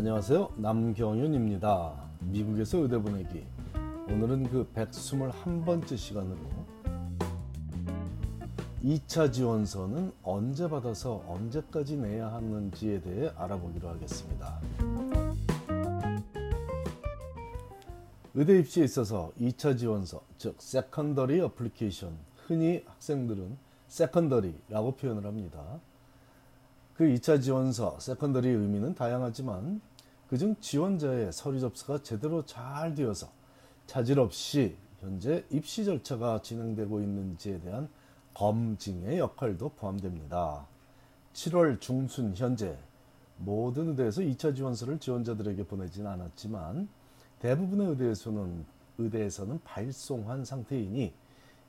안녕하세요. 남경윤입니다. 미국에서 의대 보내기. 오늘은 그 121번째 시간으로 2차 지원서는 언제 받아서 언제까지 내야 하는지에 대해 알아보기로 하겠습니다. 의대 입시에 있어서 2차 지원서, 즉 secondary application, 흔히 학생들은 secondary라고 표현을 합니다. 그 2차 지원서, secondary 의미는 다양하지만 그중 지원자의 서류 접수가 제대로 잘 되어서 차질 없이 현재 입시 절차가 진행되고 있는지에 대한 검증의 역할도 포함됩니다. 7월 중순 현재 모든 의대에서 2차 지원서를 지원자들에게 보내진 않았지만 대부분의 의대에서는 의대에서는 발송한 상태이니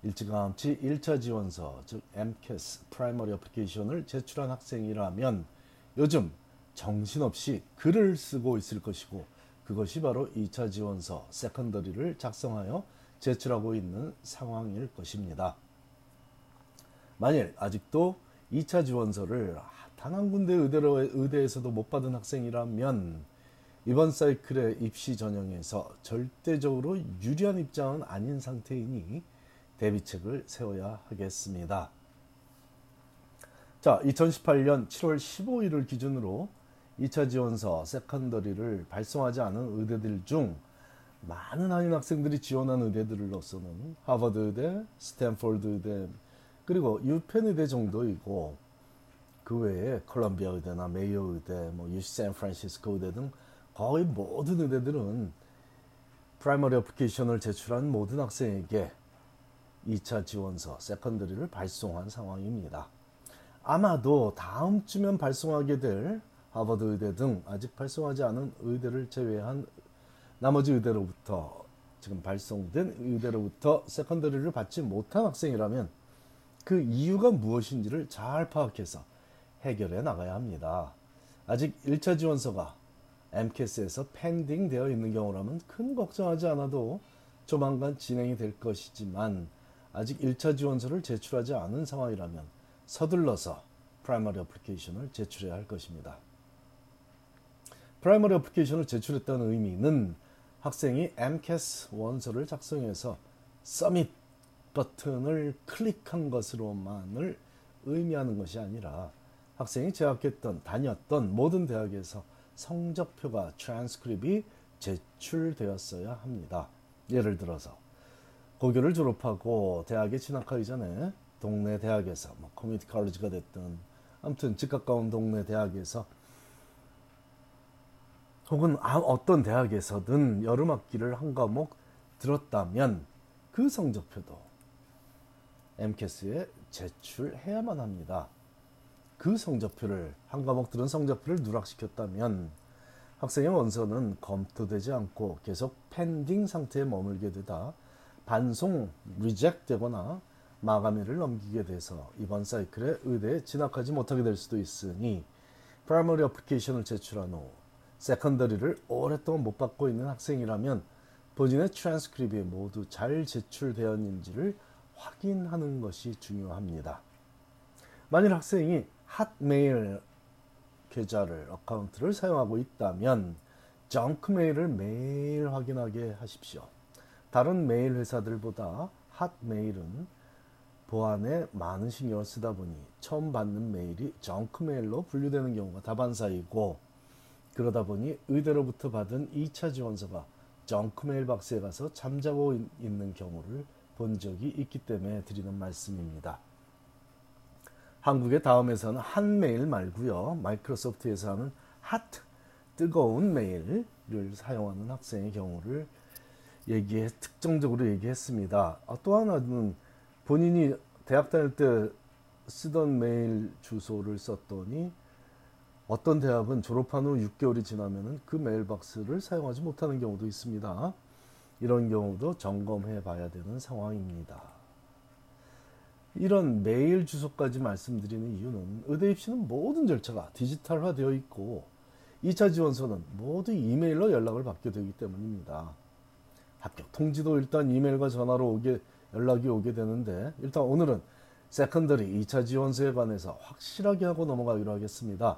일찌감치 1차 지원서 즉 MCAS 프라이머리 어플리케이션을 제출한 학생이라면 요즘 정신없이 글을 쓰고 있을 것이고 그것이 바로 2차 지원서 세컨더리를 작성하여 제출하고 있는 상황일 것입니다. 만일 아직도 2차 지원서를 단 한 군데 의대로, 의대에서도 못 받은 학생이라면 이번 사이클의 입시 전형에서 절대적으로 유리한 입장은 아닌 상태이니 대비책을 세워야 하겠습니다. 자, 2018년 7월 15일을 기준으로 2차 지원서 secondary를 발송하지 않은 의대들 중 많은 한인 학생들이 지원한 의대들로서는 하버드 의대, 스탠포드 의대, 그리고 유펜 의대 정도이고 그 외에 콜롬비아 의대나 메이요 의대, 뭐 UC 샌프란시스코 의대 등 거의 모든 의대들은 primary application을 제출한 모든 학생에게 2차 지원서 secondary를 발송한 상황입니다. 아마도 다음 주면 발송하게 될 하버드 의대 등 아직 발송하지 않은 의대를 제외한 나머지 의대로부터 지금 발송된 의대로부터 secondary를 받지 못한 학생이라면 그 이유가 무엇인지를 잘 파악해서 해결해 나가야 합니다. 아직 1차 지원서가 AMCAS에서 pending 되어 있는 경우라면 큰 걱정하지 않아도 조만간 진행이 될 것이지만 아직 1차 지원서를 제출하지 않은 상황이라면 서둘러서 primary application을 제출해야 할 것입니다. primary application을 제출했다는 의미는 학생이 AMCAS 원서를 작성해서 submit 버튼을 클릭한 것으로만을 의미하는 것이 아니라 학생이 재학했던 다녔던 모든 대학에서 성적표가 트랜스크립이 제출되었어야 합니다. 예를 들어서 고교를 졸업하고 대학에 진학하기 전에 동네 대학에서 뭐 커뮤니티 칼리지가 됐든 아무튼 집 가까운 동네 대학에서 혹은 아, 어떤 대학에서든 여름 학기를 한 과목 들었다면 그 성적표도 AMCAS에 제출해야만 합니다. 그 성적표를 한 과목 들은 성적표를 누락시켰다면 학생의 원서는 검토되지 않고 계속 pending 상태에 머물게 되다 반송 reject 되거나 마감일을 넘기게 돼서 이번 사이클에 의대에 진학하지 못하게 될 수도 있으니 primary application을 제출한 후 secondary를 오랫동안 못 받고 있는 학생이라면 본인의 트랜스크립이 모두 잘 제출되었는지를 확인하는 것이 중요합니다. 만일 학생이 Hotmail 계좌를 account를 사용하고 있다면 junk mail을 매일 확인하게 하십시오. 다른 메일 회사들보다 Hotmail은 보안에 많은 신경을 쓰다 보니 처음 받는 메일이 junk mail로 분류되는 경우가 다반사이고 그러다 보니 의대로부터 받은 2차 지원서가 정크메일 박스에 가서 잠자고 있는 경우를 본 적이 있기 때문에 드리는 말씀입니다. 한국의 다음에서는 한 메일 말고요. 마이크로소프트에서 하는 핫 뜨거운 메일을 사용하는 학생의 경우를 얘기해 특정적으로 얘기했습니다. 아, 또 하나는 본인이 대학 다닐 때 쓰던 메일 주소를 썼더니 어떤 대학은 졸업한 후 6개월이 지나면 그 메일박스를 사용하지 못하는 경우도 있습니다. 이런 경우도 점검해 봐야 되는 상황입니다. 이런 메일 주소까지 말씀드리는 이유는 의대 입시는 모든 절차가 디지털화 되어 있고 2차 지원서는 모두 이메일로 연락을 받게 되기 때문입니다. 합격 통지도 일단 이메일과 전화로 오게 연락이 오게 되는데 일단 오늘은 secondary 2차 지원서에 관해서 확실하게 하고 넘어가기로 하겠습니다.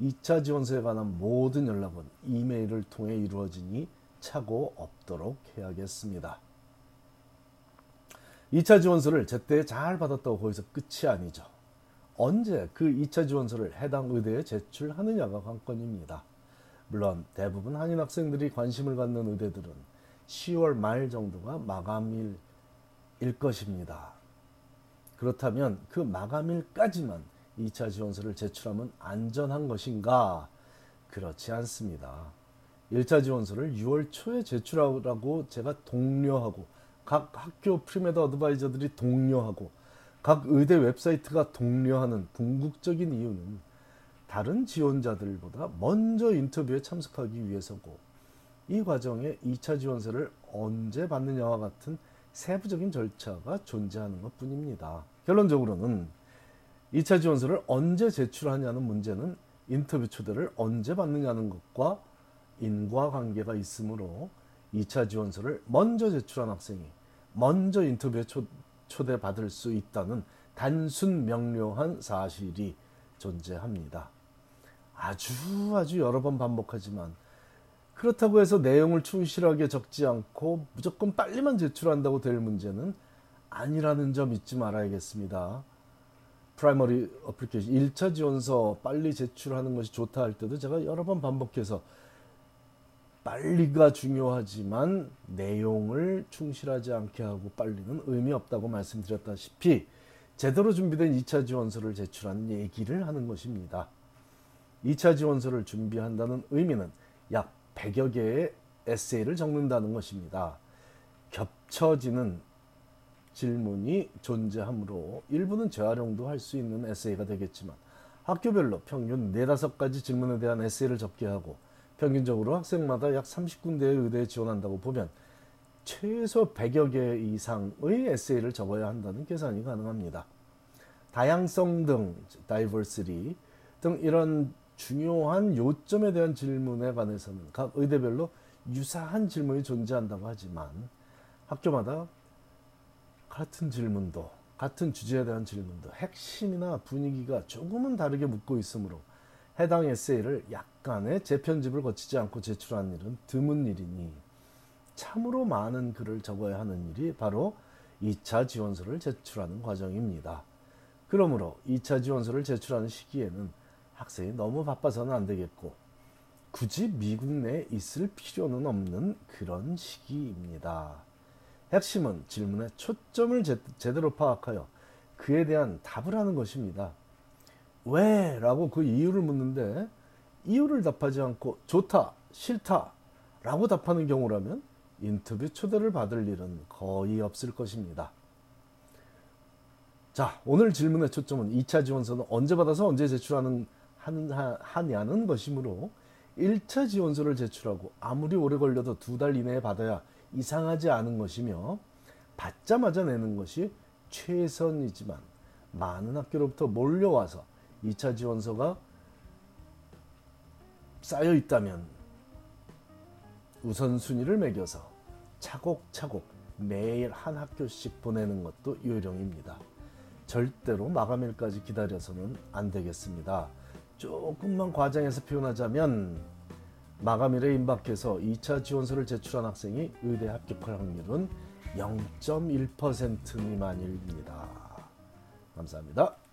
2차 지원서에 관한 모든 연락은 이메일을 통해 이루어지니 착오 없도록 해야겠습니다. 2차 지원서를 제때 잘 받았다고 거기서 끝이 아니죠. 언제 그 2차 지원서를 해당 의대에 제출하느냐가 관건입니다. 물론 대부분 한인 학생들이 관심을 갖는 의대들은 10월 말 정도가 마감일일 것입니다. 그렇다면 그 마감일까지만 2차 지원서를 제출하면 안전한 것인가? 그렇지 않습니다. 1차 지원서를 6월 초에 제출하라고 제가 독려하고 각 학교 premed advisor들이 독려하고 각 의대 웹사이트가 독려하는 궁극적인 이유는 다른 지원자들보다 먼저 인터뷰에 참석하기 위해서고 이 과정에 2차 지원서를 언제 받느냐와 같은 세부적인 절차가 존재하는 것 뿐입니다. 결론적으로는 2차 지원서를 언제 제출하냐는 문제는 인터뷰 초대를 언제 받느냐는 것과 인과관계가 있으므로 2차 지원서를 먼저 제출한 학생이 먼저 인터뷰에 초, 초대받을 수 있다는 단순 명료한 사실이 존재합니다. 아주 아주 여러 번 반복하지만 그렇다고 해서 내용을 충실하게 적지 않고 무조건 빨리만 제출한다고 될 문제는 아니라는 점 잊지 말아야겠습니다. primary application 1차 지원서 빨리 제출하는 것이 좋다 할 때도 제가 여러 번 반복해서 빨리가 중요하지만 내용을 충실하지 않게 하고 빨리는 의미 없다고 말씀드렸다시피 제대로 준비된 2차 지원서를 제출하는 얘기를 하는 것입니다. 2차 지원서를 준비한다는 의미는 약 100여 개의 에세이를 적는다는 것입니다. 겹쳐지는 질문이 존재하므로 일부는 재활용도 할 수 있는 에세이가 되겠지만 학교별로 평균 4, 5가지 질문에 대한 에세이를 적게 하고 평균적으로 학생마다 약 30군데의 의대에 지원한다고 보면 최소 100여 개 이상의 에세이를 적어야 한다는 계산이 가능합니다. 다양성 등, diversity 등 이런 중요한 요점에 대한 질문에 관해서는 각 의대별로 유사한 질문이 존재한다고 하지만 학교마다 같은 질문도 같은 주제에 대한 질문도 핵심이나 분위기가 조금은 다르게 묻고 있으므로 해당 에세이를 약간의 재편집을 거치지 않고 제출하는 일은 드문 일이니 참으로 많은 글을 적어야 하는 일이 바로 2차 지원서를 제출하는 과정입니다. 그러므로 2차 지원서를 제출하는 시기에는 학생이 너무 바빠서는 안 되겠고 굳이 미국 내에 있을 필요는 없는 그런 시기입니다. 핵심은 질문의 초점을 제, 제대로 파악하여 그에 대한 답을 하는 것입니다. 왜? 라고 그 이유를 묻는데 이유를 답하지 않고 좋다, 싫다 라고 답하는 경우라면 인터뷰 초대를 받을 일은 거의 없을 것입니다. 자, 오늘 질문의 초점은 2차 지원서는 언제 받아서 언제 제출하는 하냐는 것이므로 1차 지원서를 제출하고 아무리 오래 걸려도 두 달 이내에 받아야 이상하지 않은 것이며 받자마자 내는 것이 최선이지만 많은 학교로부터 몰려와서 2차 지원서가 쌓여 있다면 우선순위를 매겨서 차곡차곡 매일 한 학교씩 보내는 것도 요령입니다. 절대로 마감일까지 기다려서는 안 되겠습니다. 조금만 과장해서 표현하자면 마감일에 임박해서 2차 지원서를 제출한 학생이 의대 합격할 확률은 0.1% 미만입니다. 감사합니다.